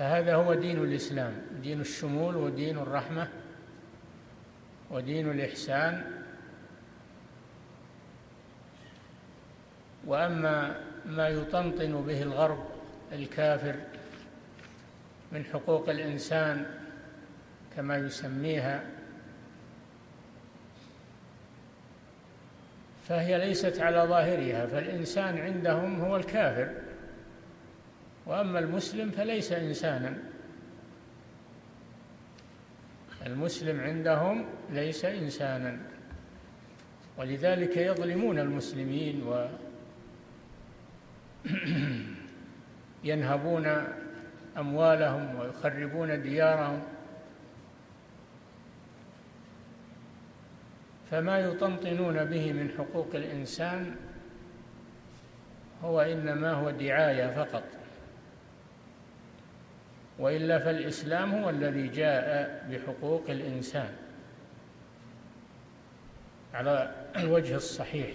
فهذا هو دين الإسلام دين الشمول ودين الرحمة ودين الإحسان. وأما ما يطنطن به الغرب الكافر من حقوق الإنسان كما يسميها فهي ليست على ظاهرها فالإنسان عندهم هو الكافر. وأما المسلم فليس إنسانا. المسلم عندهم ليس إنسانا. ولذلك يظلمون المسلمين و ينهبون أموالهم ويخربون ديارهم. فما يطنطنون به من حقوق الإنسان هو إنما هو دعاية فقط. وإلا فالإسلام هو الذي جاء بحقوق الإنسان على الوجه الصحيح.